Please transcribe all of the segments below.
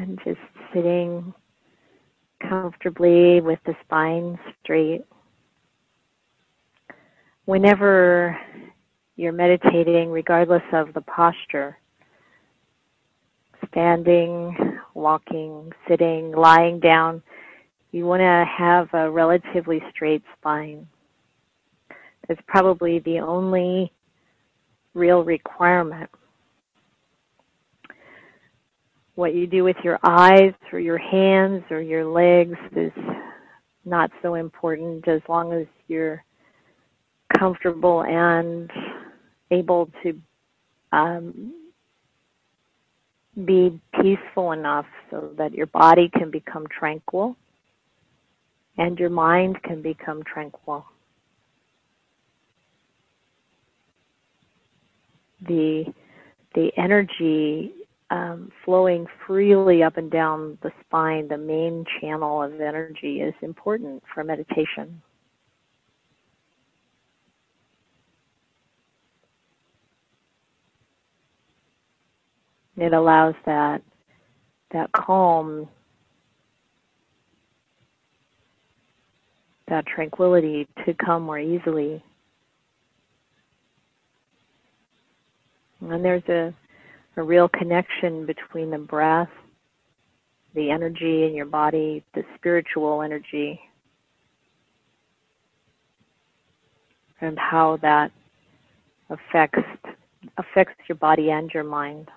And just sitting comfortably with the spine straight. Whenever you're meditating, regardless of the posture, standing, walking, sitting, lying down, you want to have a relatively straight spine. That's probably the only real requirement. What you do with your eyes or your hands or your legs is not so important as long as you're comfortable and able to um, be peaceful enough so that your body can become tranquil and your mind can become tranquil. The the energy um, flowing freely up and down the spine, the main channel of energy, is important for meditation. It allows that that calm, that tranquility to come more easily. And there's a, a real connection between the breath, the energy in your body, the spiritual energy, and how that affects affects your body and your mind.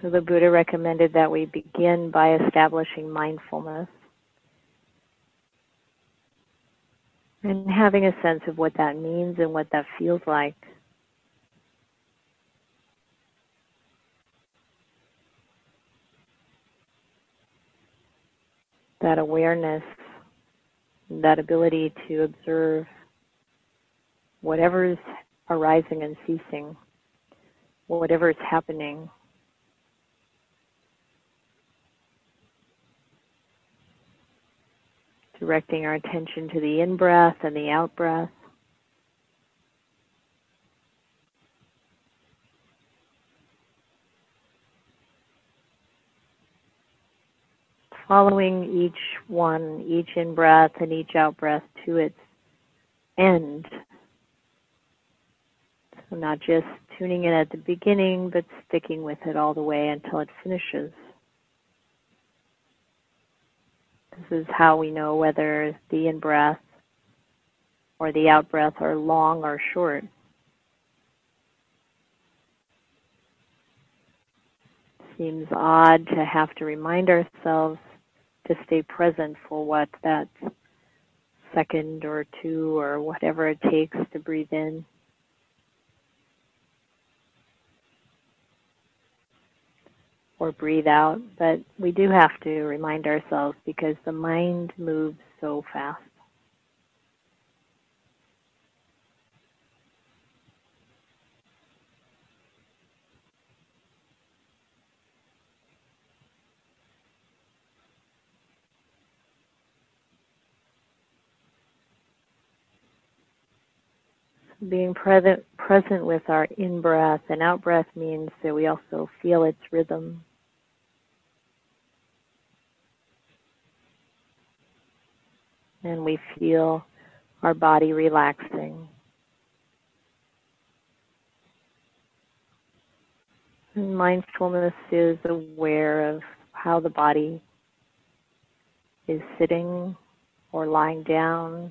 So the Buddha recommended that we begin by establishing mindfulness and having a sense of what that means and what that feels like. That awareness, that ability to observe whatever's arising and ceasing, whatever's happening directing our attention to the in breath and the out breath. Following each one, each in breath and each out breath to its end. So not just tuning in at the beginning, but sticking with it all the way until it finishes. This is how we know whether the in breath or the out breath are long or short. Seems odd to have to remind ourselves to stay present for what that second or two or whatever it takes to breathe in. Or breathe out, but we do have to remind ourselves because the mind moves so fast. Being present present with our in breath and out breath means that we also feel its rhythm. And we feel our body relaxing. And mindfulness is aware of how the body is sitting or lying down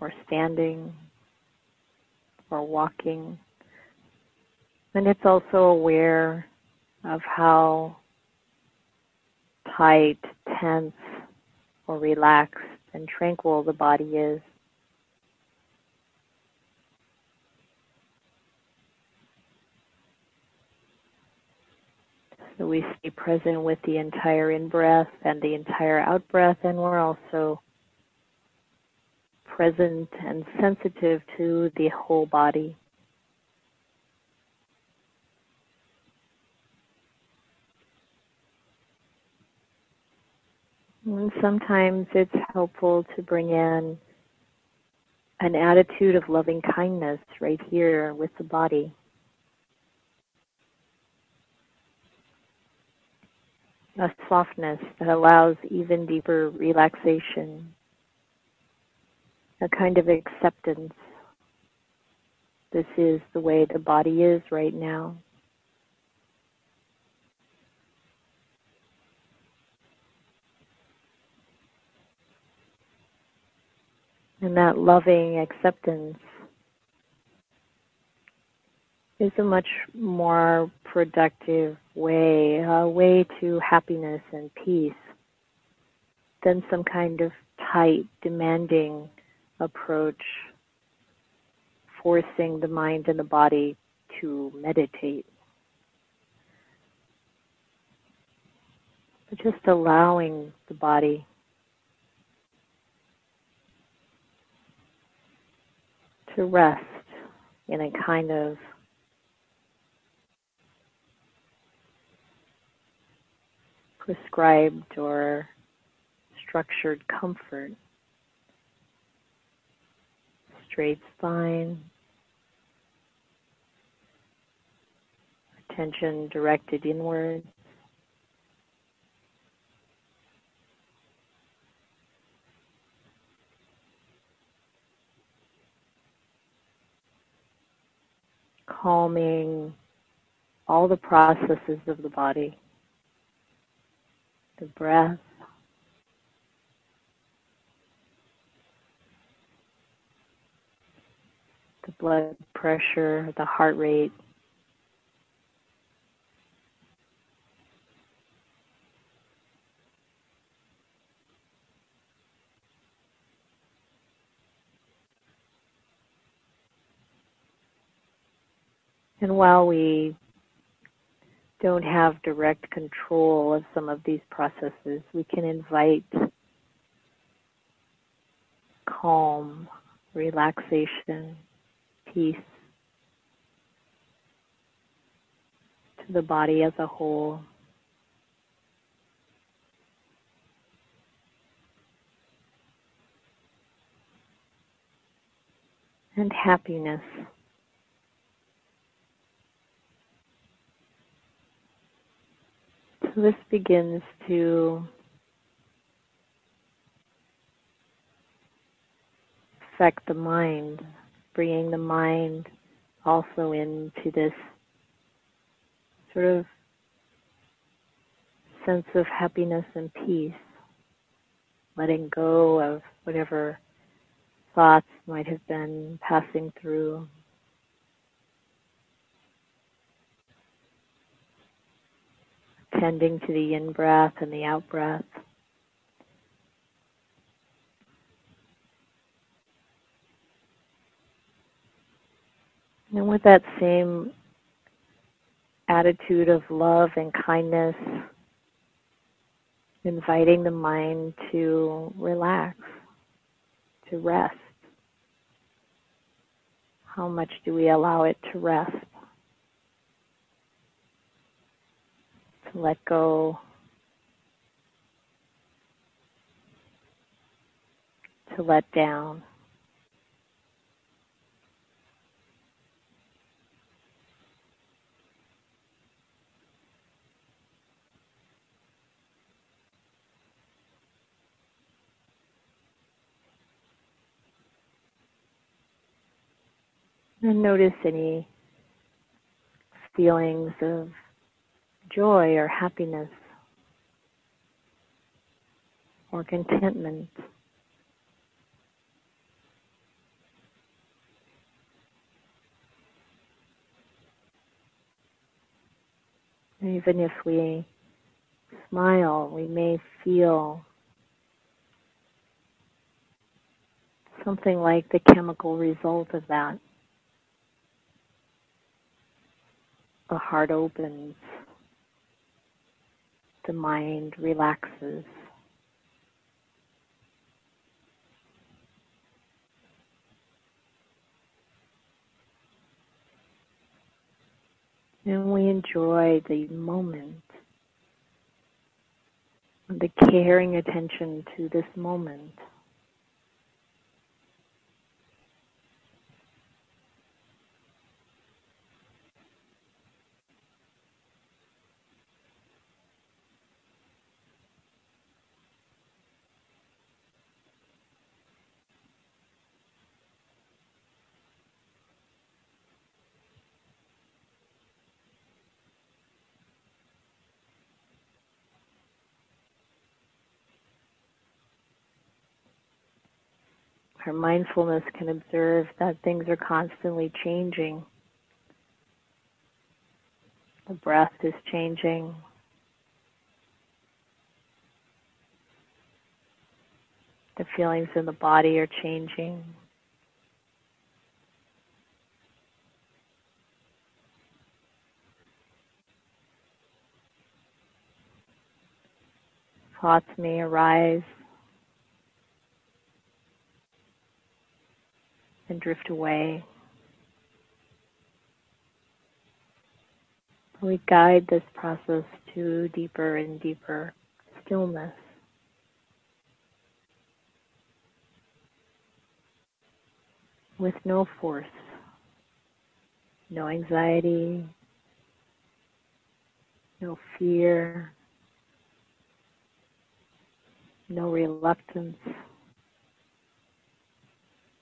or standing or walking. And it's also aware of how tight, tense, or relaxed and tranquil the body is. So we stay present with the entire in breath and the entire out breath, and we're also present and sensitive to the whole body. And sometimes it's helpful to bring in an attitude of loving kindness right here with the body. A softness that allows even deeper relaxation, a kind of acceptance. This is the way the body is right now. And that loving acceptance is a much more productive way, a way to happiness and peace than some kind of tight, demanding approach, forcing the mind and the body to meditate. But just allowing the body to rest in a kind of prescribed or structured comfort. Straight spine, attention directed inward. calming all the processes of the body, the breath, the blood pressure, the heart rate. And while we don't have direct control of some of these processes, we can invite calm, relaxation, peace to the body as a whole. And happiness. So this begins to affect the mind, bringing the mind also into this sort of sense of happiness and peace, letting go of whatever thoughts might have been passing through tending to the in breath and the out breath. And with that same attitude of love and kindness, inviting the mind to relax, to rest. How much do we allow it to rest? To let go, to let down. And notice any feelings of joy or happiness or contentment. Even if we smile, we may feel something like the chemical result of that. The heart opens the mind relaxes. And we enjoy the moment, the caring attention to this moment. Our mindfulness can observe that things are constantly changing. The breath is changing. The feelings in the body are changing. Thoughts may arise and drift away. We guide this process to deeper and deeper stillness. With no force, no anxiety, no fear, no reluctance,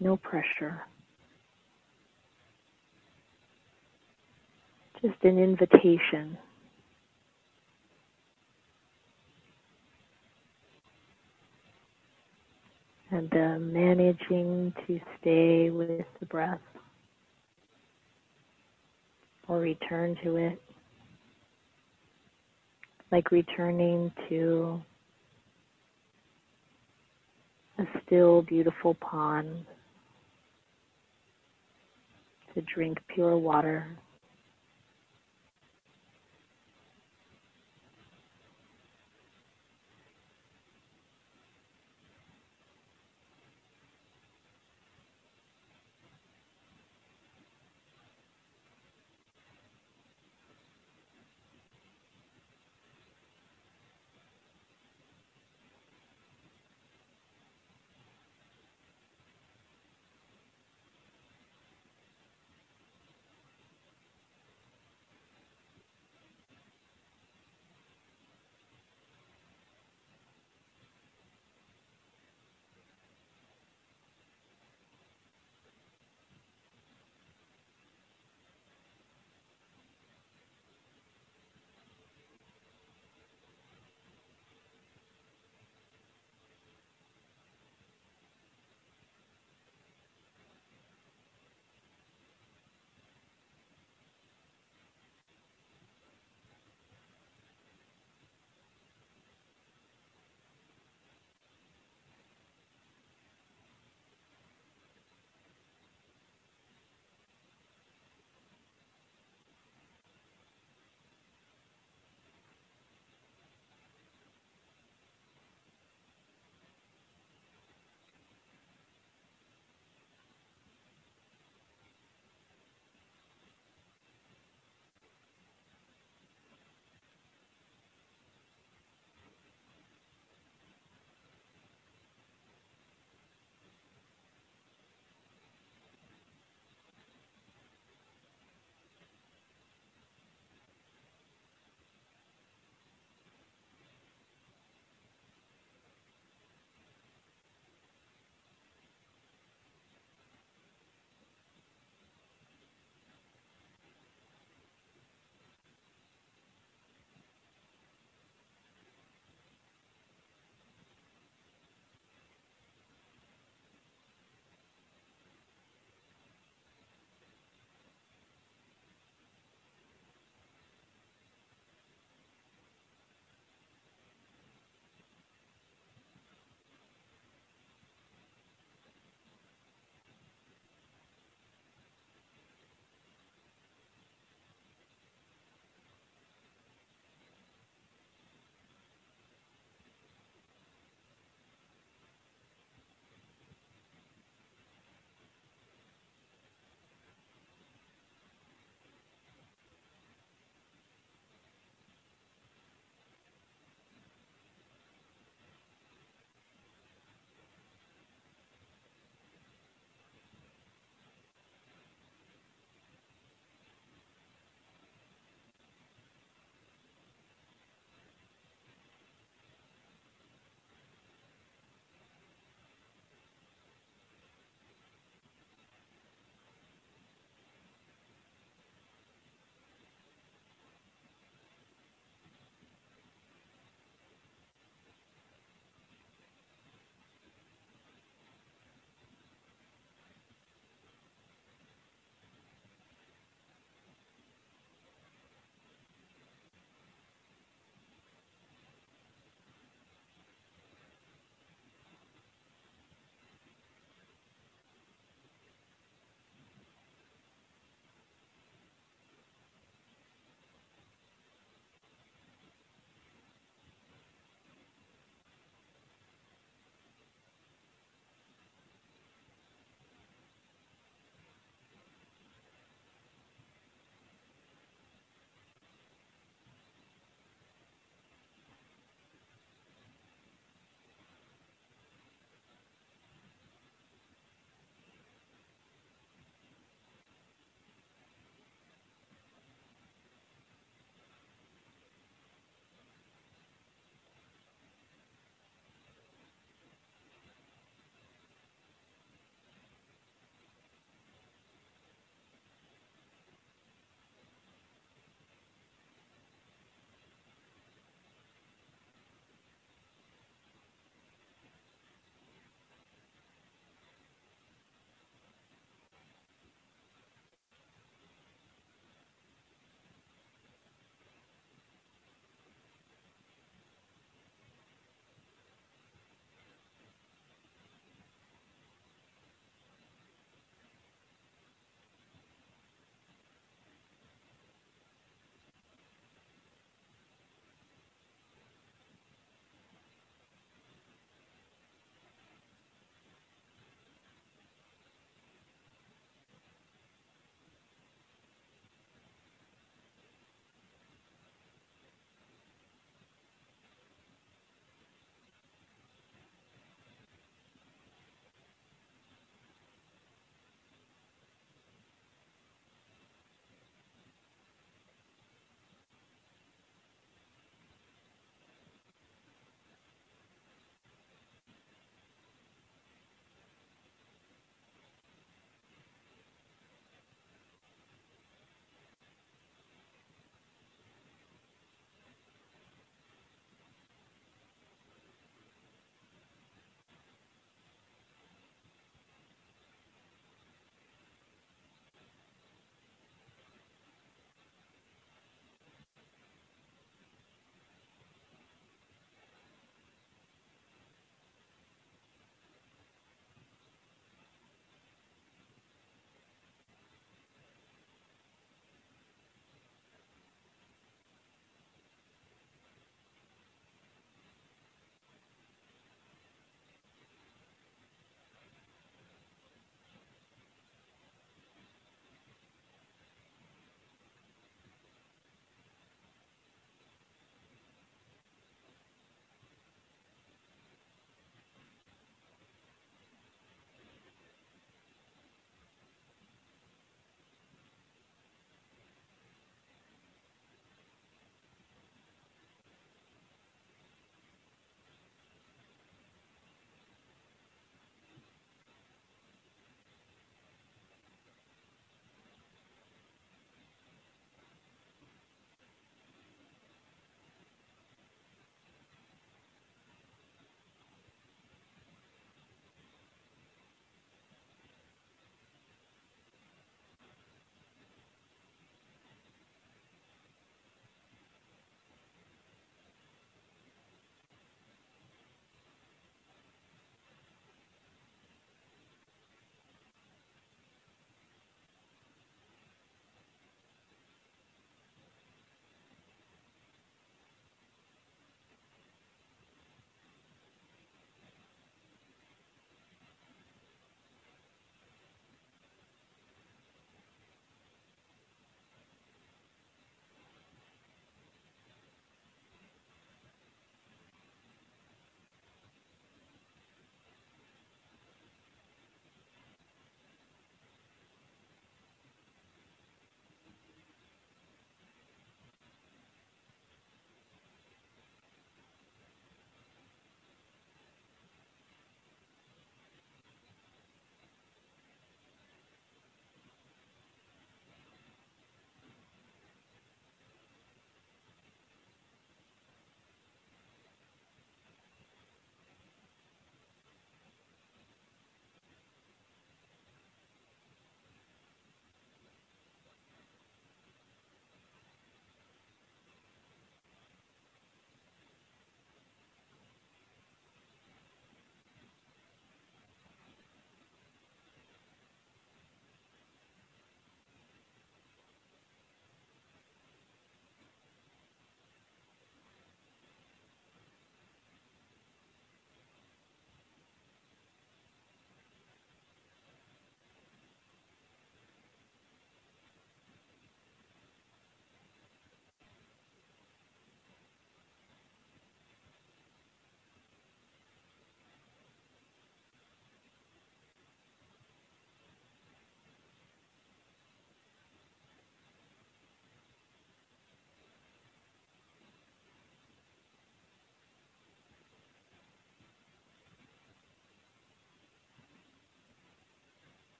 no pressure. Just an invitation. And uh, managing to stay with the breath or return to it, like returning to a still, beautiful pond to drink pure water.